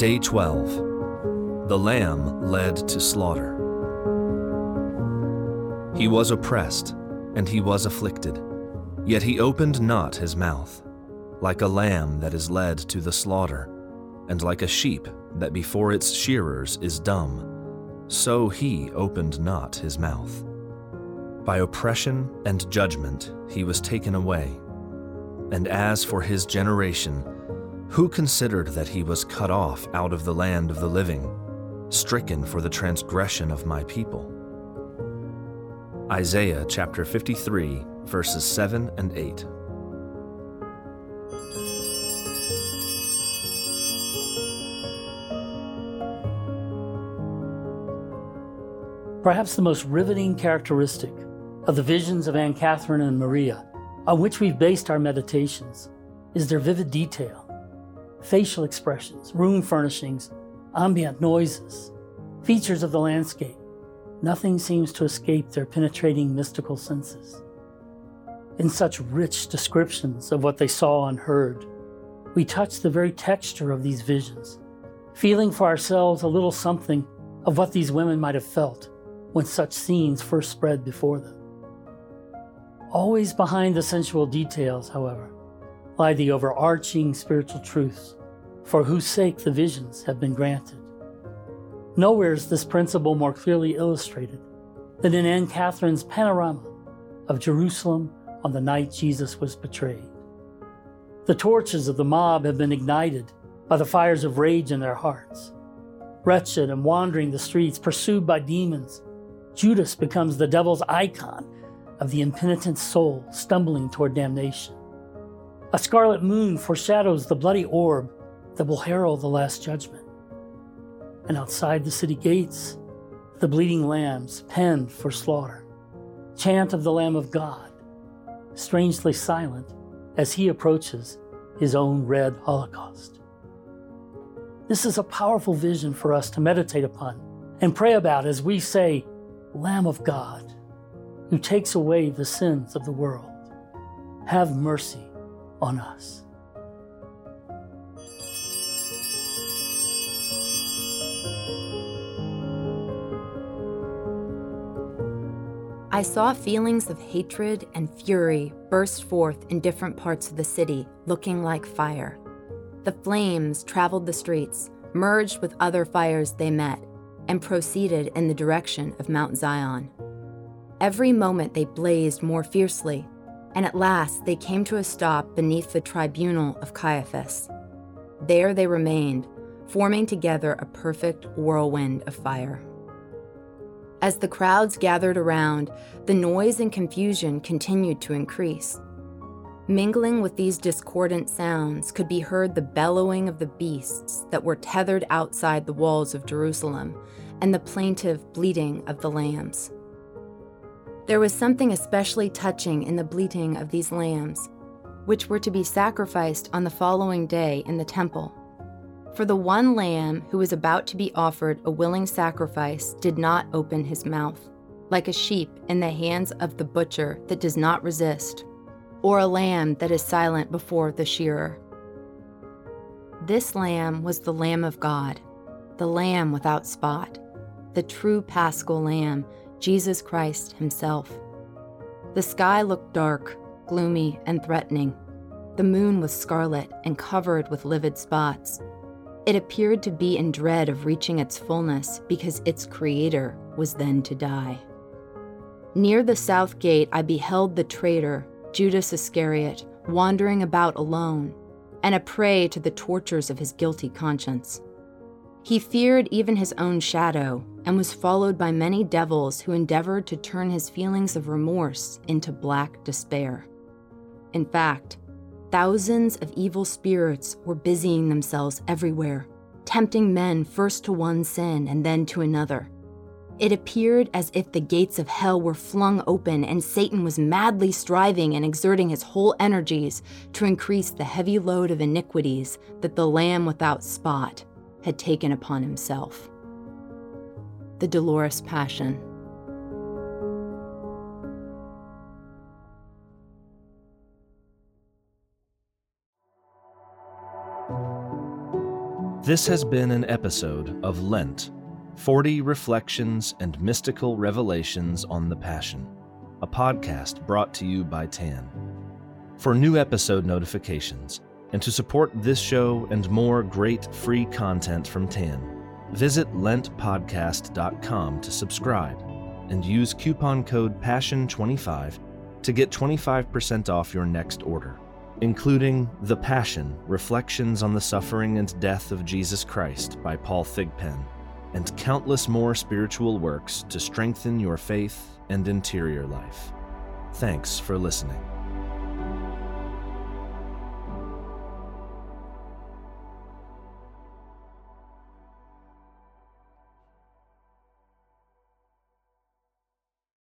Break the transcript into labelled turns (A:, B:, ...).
A: Day 12 The Lamb led to slaughter. He was oppressed, and he was afflicted, yet he opened not his mouth, like a lamb that is led to the slaughter, and like a sheep that before its shearers is dumb, so he opened not his mouth. By oppression and judgment he was taken away. And as for his generation, who considered that he was cut off out of the land of the living, stricken for the transgression of my people? Isaiah chapter 53, verses 7 and 8.
B: Perhaps the most riveting characteristic of the visions of Anne Catherine and Maria, on which we've based our meditations, is their vivid detail. Facial expressions, room furnishings, ambient noises, features of the landscape. Nothing seems to escape their penetrating mystical senses. In such rich descriptions of what they saw and heard, we touch the very texture of these visions, feeling for ourselves a little something of what these women might have felt when such scenes first spread before them. Always behind the sensual details, however, lie the overarching spiritual truths for whose sake the visions have been granted. Nowhere is this principle more clearly illustrated than in Anne Catherine's panorama of Jerusalem on the night Jesus was betrayed. The torches of the mob have been ignited by the fires of rage in their hearts. Wretched and wandering the streets, pursued by demons, Judas becomes the devil's icon of the impenitent soul stumbling toward damnation. A scarlet moon foreshadows the bloody orb that will herald the last judgment. And outside the city gates, the bleeding lambs penned for slaughter. Chant of the Lamb of God, strangely silent as he approaches his own red holocaust. This is a powerful vision for us to meditate upon and pray about as we say, Lamb of God, who takes away the sins of the world, have mercy on us.
C: I saw feelings of hatred and fury burst forth in different parts of the city, looking like fire. The flames traveled the streets, merged with other fires they met, and proceeded in the direction of Mount Zion. Every moment they blazed more fiercely, and at last they came to a stop beneath the tribunal of Caiaphas. There they remained, forming together a perfect whirlwind of fire. As the crowds gathered around, the noise and confusion continued to increase. Mingling with these discordant sounds could be heard the bellowing of the beasts that were tethered outside the walls of Jerusalem and the plaintive bleating of the lambs. There was something especially touching in the bleating of these lambs, which were to be sacrificed on the following day in the temple. For the one lamb who was about to be offered a willing sacrifice did not open his mouth, like a sheep in the hands of the butcher that does not resist, or a lamb that is silent before the shearer. This lamb was the Lamb of God, the Lamb without spot, the true paschal Lamb, Jesus Christ Himself. The sky looked dark, gloomy, and threatening. The moon was scarlet and covered with livid spots. It appeared to be in dread of reaching its fullness because its creator was then to die. Near the south gate, I beheld the traitor, Judas Iscariot, wandering about alone and a prey to the tortures of his guilty conscience. He feared even his own shadow and was followed by many devils who endeavored to turn his feelings of remorse into black despair. In fact, Thousands of evil spirits were busying themselves everywhere, tempting men first to one sin and then to another. It appeared as if the gates of hell were flung open and Satan was madly striving and exerting his whole energies to increase the heavy load of iniquities that the Lamb without spot had taken upon himself. The Dolorous Passion.
A: This has been an episode of Lent 40 Reflections and Mystical Revelations on the Passion, a podcast brought to you by TAN. For new episode notifications, and to support this show and more great free content from TAN, visit lentpodcast.com to subscribe and use coupon code PASSION25 to get 25% off your next order, including The Passion Reflections on the Suffering and Death of Jesus Christ by Paul Thigpen, and countless more spiritual works to strengthen your faith and interior life. Thanks for listening.